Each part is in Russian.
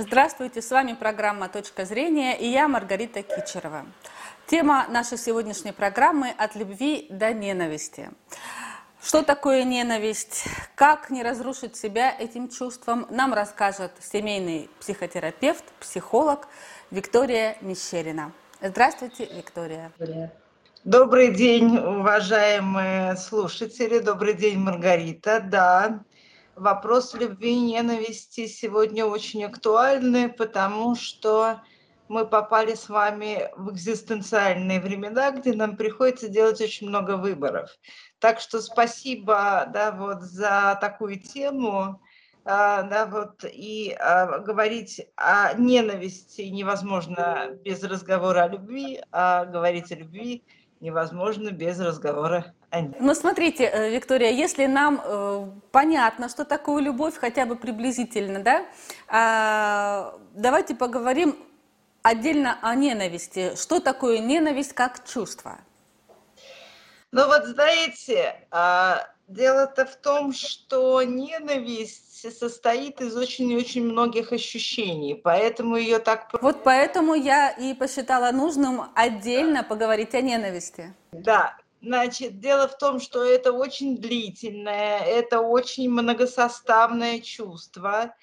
Здравствуйте, с вами программа «Точка зрения» и я Маргарита Кичерова. Тема нашей сегодняшней программы «От любви до ненависти». Что такое ненависть? Как не разрушить себя этим чувством, нам расскажет семейный психотерапевт, психолог Виктория Мещерина. Здравствуйте, Виктория. Добрый день, уважаемые слушатели. Добрый день, Маргарита. Да, вопрос любви и ненависти сегодня очень актуальный, потому что мы попали с вами в экзистенциальные времена, где нам приходится делать очень много выборов. Так что спасибо да, вот, за такую тему. А, да, вот, и а, говорить о ненависти невозможно без разговора о любви, а говорить о любви невозможно без разговора. Ну, смотрите, э, Виктория, если нам э, понятно, что такое любовь, хотя бы приблизительно, да, э, давайте поговорим отдельно о ненависти. Что такое ненависть как чувство? Ну вот знаете, а, дело-то в том, что ненависть состоит из очень-очень многих ощущений, поэтому ее так... Вот поэтому я и посчитала нужным отдельно поговорить о ненависти. Да, Значит, дело в том, что это очень длительное, это очень многосоставное чувство,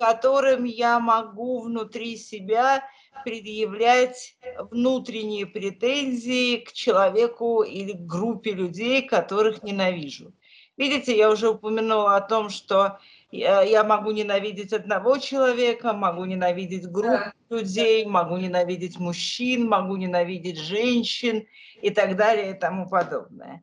которым я могу внутри себя предъявлять внутренние претензии к человеку или к группе людей, которых ненавижу. Видите, я уже упомянула о том, что я могу ненавидеть одного человека, могу ненавидеть группу людей, могу ненавидеть мужчин, могу ненавидеть женщин и так далее и тому подобное.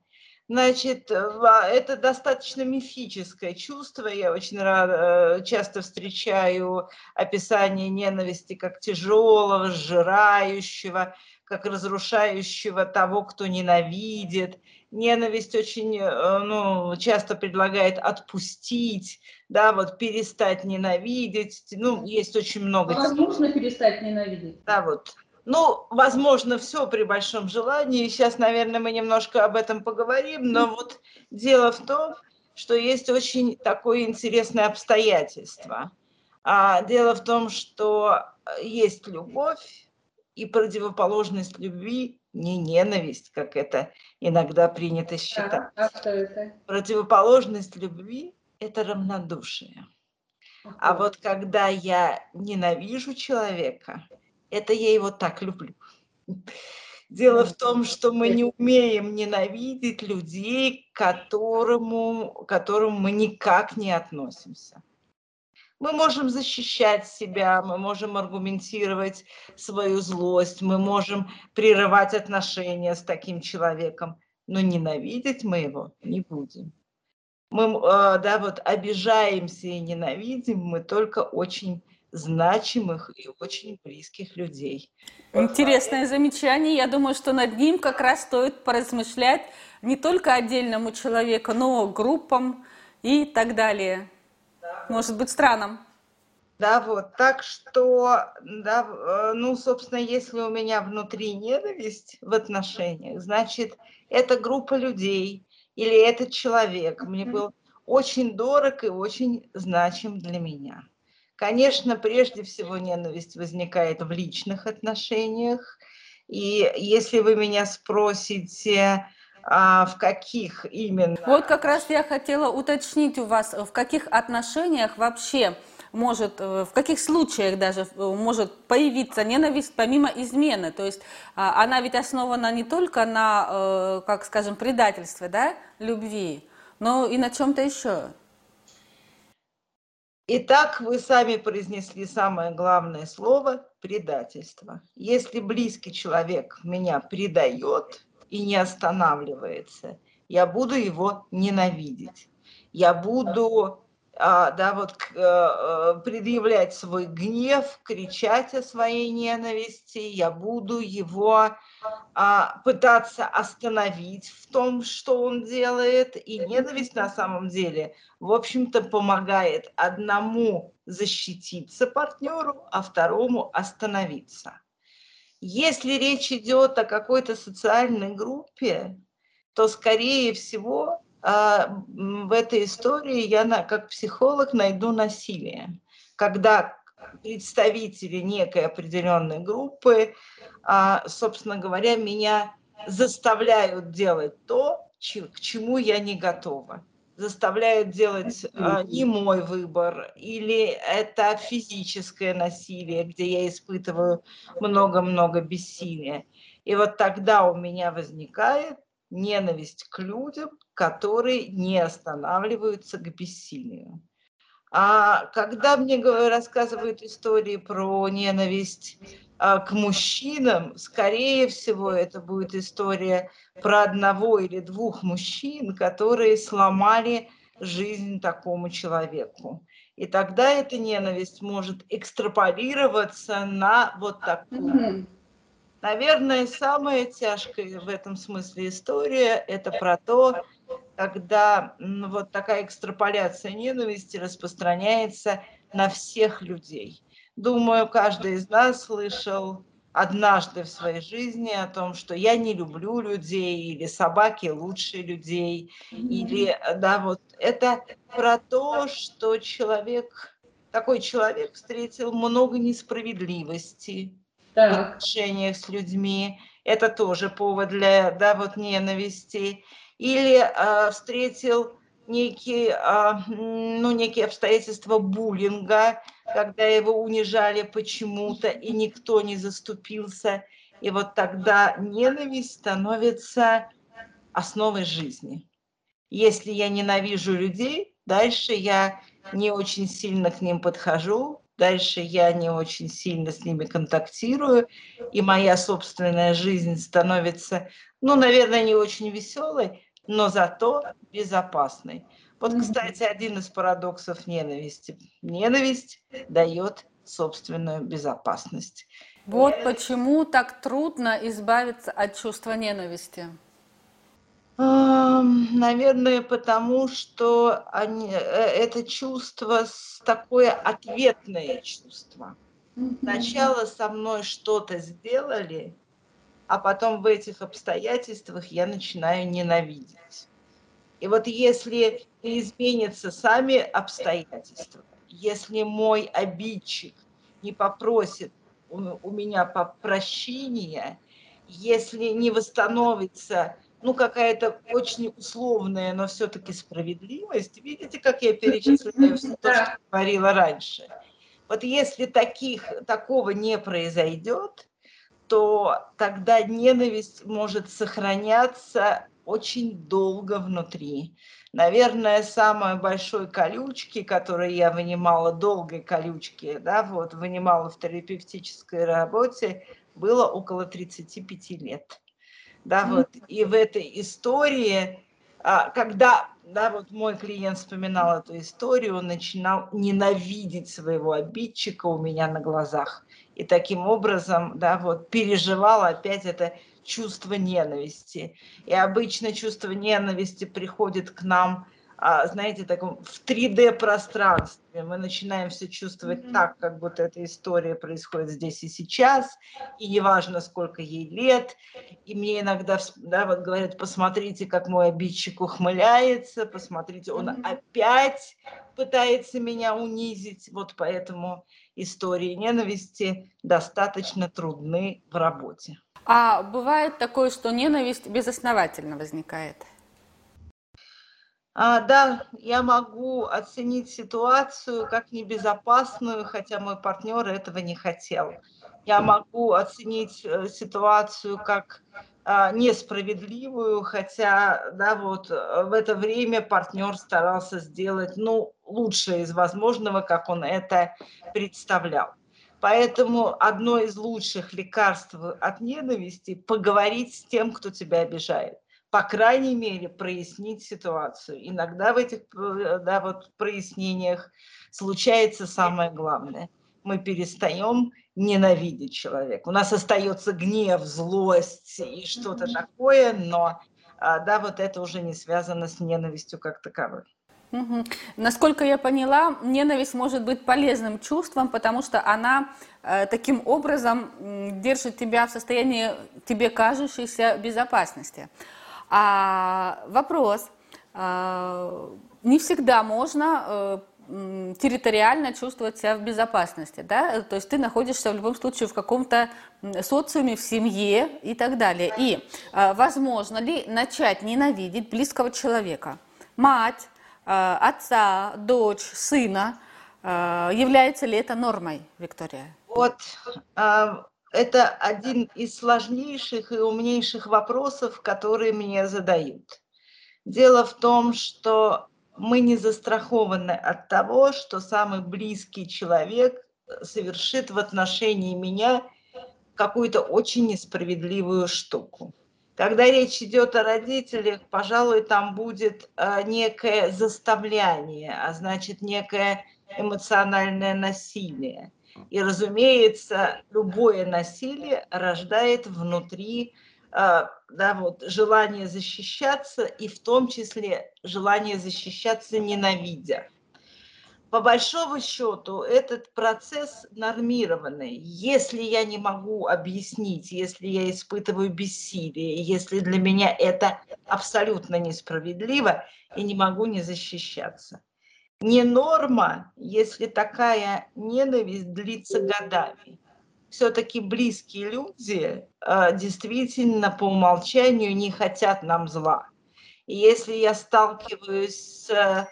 Значит, это достаточно мифическое чувство. Я очень рада, э, часто встречаю описание ненависти как тяжелого, сжирающего, как разрушающего того, кто ненавидит. Ненависть очень э, ну, часто предлагает отпустить, да, вот перестать ненавидеть. Ну, есть очень много... Возможно перестать ненавидеть. Да, вот ну, возможно, все при большом желании. Сейчас, наверное, мы немножко об этом поговорим, но вот дело в том, что есть очень такое интересное обстоятельство. А дело в том, что есть любовь, и противоположность любви не ненависть, как это иногда принято считать. А, а что это? Противоположность любви – это равнодушие. А вот когда я ненавижу человека – это я его так люблю. Дело в том, что мы не умеем ненавидеть людей, к которому, к которым мы никак не относимся. Мы можем защищать себя, мы можем аргументировать свою злость, мы можем прерывать отношения с таким человеком, но ненавидеть мы его не будем. Мы э, да, вот обижаемся и ненавидим мы только очень значимых и очень близких людей. Интересное замечание. Я думаю, что над ним как раз стоит поразмышлять не только отдельному человеку, но группам и так далее. Может быть, странам. Да, вот. Так что, да, э, ну, собственно, если у меня внутри ненависть в отношениях, значит, эта группа людей или этот человек мне был очень дорог и очень значим для меня. Конечно, прежде всего ненависть возникает в личных отношениях. И если вы меня спросите, а в каких именно... Вот как раз я хотела уточнить у вас, в каких отношениях вообще может, э, в каких случаях даже э, может появиться ненависть помимо измены. То есть а, она ведь основана не только на, э, как скажем, предательстве, да, любви, но и на чем-то еще. Итак, вы сами произнесли самое главное слово – предательство. Если близкий человек меня предает и не останавливается, я буду его ненавидеть. Я буду а, да, вот, э, э, предъявлять свой гнев, кричать о своей ненависти, я буду его а, пытаться остановить в том, что он делает. И ненависть на самом деле, в общем-то, помогает одному защититься партнеру, а второму остановиться. Если речь идет о какой-то социальной группе, то, скорее всего, а, в этой истории я как психолог найду насилие. Когда представители некой определенной группы, а, собственно говоря, меня заставляют делать то, к чему я не готова заставляют делать а, не мой выбор, или это физическое насилие, где я испытываю много-много бессилия. И вот тогда у меня возникает ненависть к людям, которые не останавливаются к бессилию. А когда мне рассказывают истории про ненависть а, к мужчинам, скорее всего, это будет история про одного или двух мужчин, которые сломали жизнь такому человеку. И тогда эта ненависть может экстраполироваться на вот такую. Наверное, самая тяжкая в этом смысле история – это про то, когда вот такая экстраполяция ненависти распространяется на всех людей – Думаю, каждый из нас слышал однажды в своей жизни о том, что я не люблю людей, или собаки лучше людей, или, да, вот это про то, что человек, такой человек встретил много несправедливости так. в отношениях с людьми, это тоже повод для, да, вот ненависти, или э, встретил некие, а, ну, некие обстоятельства буллинга, когда его унижали почему-то, и никто не заступился. И вот тогда ненависть становится основой жизни. Если я ненавижу людей, дальше я не очень сильно к ним подхожу, дальше я не очень сильно с ними контактирую, и моя собственная жизнь становится, ну, наверное, не очень веселой, но зато безопасной. Вот, кстати, один из парадоксов ненависти. Ненависть дает собственную безопасность. Вот почему так трудно избавиться от чувства ненависти. Наверное, потому что они, э, это чувство такое ответное чувство. Сначала со мной что-то сделали, а потом в этих обстоятельствах я начинаю ненавидеть. И вот если изменятся сами обстоятельства, если мой обидчик не попросит у, меня прощения, если не восстановится ну, какая-то очень условная, но все-таки справедливость. Видите, как я перечисляю все то, что говорила раньше. Вот если таких, такого не произойдет, то тогда ненависть может сохраняться очень долго внутри. Наверное, самой большой колючки, которую я вынимала, долгой колючки, да, вот, вынимала в терапевтической работе, было около 35 лет. Да, вот, и в этой истории, когда да, вот мой клиент вспоминал эту историю, он начинал ненавидеть своего обидчика у меня на глазах и таким образом, да, вот переживала опять это чувство ненависти. И обычно чувство ненависти приходит к нам, а, знаете, таком в 3D-пространстве. Мы начинаем все чувствовать mm-hmm. так, как будто эта история происходит здесь и сейчас, и неважно, сколько ей лет. И мне иногда да, вот говорят, посмотрите, как мой обидчик ухмыляется, посмотрите, он mm-hmm. опять пытается меня унизить. Вот поэтому истории ненависти достаточно трудны в работе. А бывает такое, что ненависть безосновательно возникает? А, да, я могу оценить ситуацию как небезопасную, хотя мой партнер этого не хотел. Я могу оценить э, ситуацию как а, несправедливую, хотя да, вот э, в это время партнер старался сделать ну, лучшее из возможного, как он это представлял. Поэтому одно из лучших лекарств от ненависти – поговорить с тем, кто тебя обижает. По крайней мере, прояснить ситуацию. Иногда в этих э, да, вот, прояснениях случается самое главное. Мы перестаем ненавидеть человека. У нас остается гнев, злость и что-то такое, но а, да, вот это уже не связано с ненавистью как таковой. Угу. Насколько я поняла, ненависть может быть полезным чувством, потому что она э, таким образом держит тебя в состоянии тебе кажущейся безопасности. А вопрос, э, не всегда можно э, территориально чувствовать себя в безопасности, да, то есть ты находишься в любом случае в каком-то социуме, в семье и так далее. И э, возможно ли начать ненавидеть близкого человека, мать, э, отца, дочь, сына, является ли это нормой, Виктория? Вот это один из сложнейших и умнейших вопросов, которые мне задают. Дело в том, что мы не застрахованы от того, что самый близкий человек совершит в отношении меня какую-то очень несправедливую штуку. Когда речь идет о родителях, пожалуй, там будет э, некое заставляние, а значит некое эмоциональное насилие. И, разумеется, любое насилие рождает внутри а, да, вот, желание защищаться и в том числе желание защищаться ненавидя. По большому счету этот процесс нормированный. Если я не могу объяснить, если я испытываю бессилие, если для меня это абсолютно несправедливо, и не могу не защищаться. Не норма, если такая ненависть длится годами все-таки близкие люди э, действительно по умолчанию не хотят нам зла. И если я сталкиваюсь с э,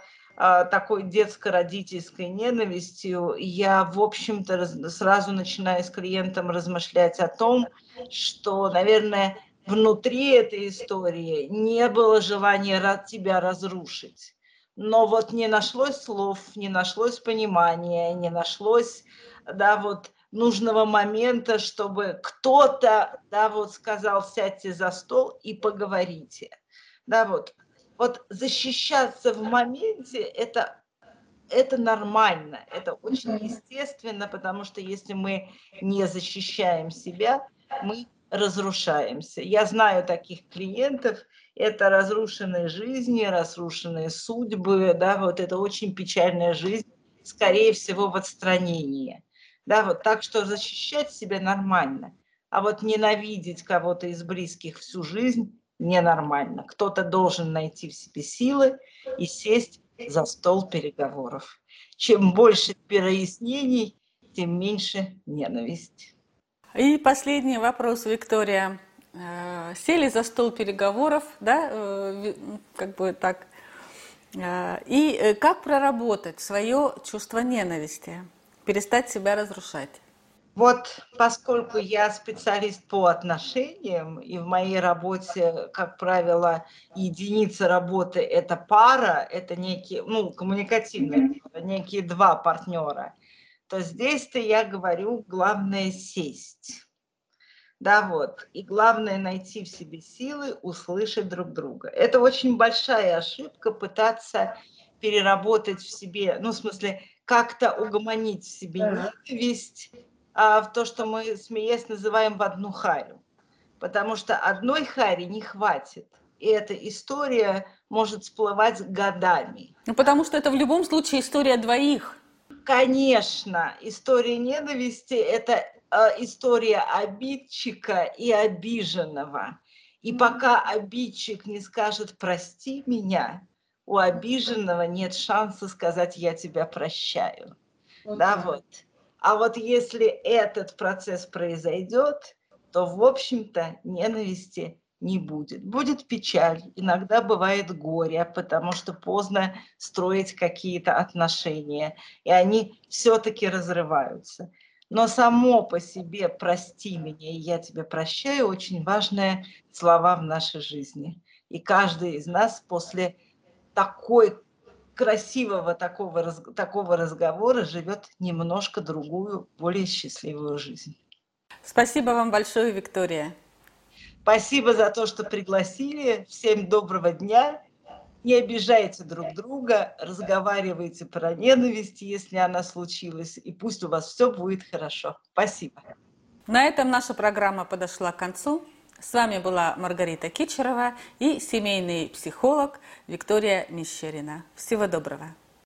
такой детско-родительской ненавистью, я, в общем-то, сразу начинаю с клиентом размышлять о том, что, наверное, внутри этой истории не было желания тебя разрушить. Но вот не нашлось слов, не нашлось понимания, не нашлось, да, вот нужного момента, чтобы кто-то, да, вот сказал, сядьте за стол и поговорите. Да, вот. Вот защищаться в моменте это, это нормально, это очень естественно, потому что если мы не защищаем себя, мы разрушаемся. Я знаю таких клиентов, это разрушенные жизни, разрушенные судьбы, да, вот это очень печальная жизнь, скорее всего, в отстранении. Да, вот так что защищать себя нормально. А вот ненавидеть кого-то из близких всю жизнь ненормально. Кто-то должен найти в себе силы и сесть за стол переговоров. Чем больше прояснений, тем меньше ненависть. И последний вопрос, Виктория. Э, сели за стол переговоров, да, э, как бы так. Э, и как проработать свое чувство ненависти? перестать себя разрушать? Вот поскольку я специалист по отношениям, и в моей работе, как правило, единица работы – это пара, это некие, ну, коммуникативные, некие два партнера, то здесь-то я говорю, главное сесть. Да, вот. И главное найти в себе силы, услышать друг друга. Это очень большая ошибка пытаться переработать в себе, ну, в смысле, как-то угомонить в себе ненависть а, в то, что мы, смеясь, называем в одну харю. Потому что одной хари не хватит. И эта история может всплывать годами. Ну, потому что это в любом случае история двоих. Конечно, история ненависти – это история обидчика и обиженного. И пока обидчик не скажет «прости меня», у обиженного нет шанса сказать «я тебя прощаю». Okay. Да, вот. А вот если этот процесс произойдет, то, в общем-то, ненависти не будет. Будет печаль, иногда бывает горе, потому что поздно строить какие-то отношения, и они все-таки разрываются. Но само по себе «прости меня, и я тебя прощаю» – очень важные слова в нашей жизни. И каждый из нас после такой красивого такого, такого разговора живет немножко другую, более счастливую жизнь. Спасибо вам большое, Виктория. Спасибо за то, что пригласили. Всем доброго дня. Не обижайте друг друга, разговаривайте про ненависть, если она случилась, и пусть у вас все будет хорошо. Спасибо. На этом наша программа подошла к концу. С вами была Маргарита Кичерова и семейный психолог Виктория Мещерина. Всего доброго!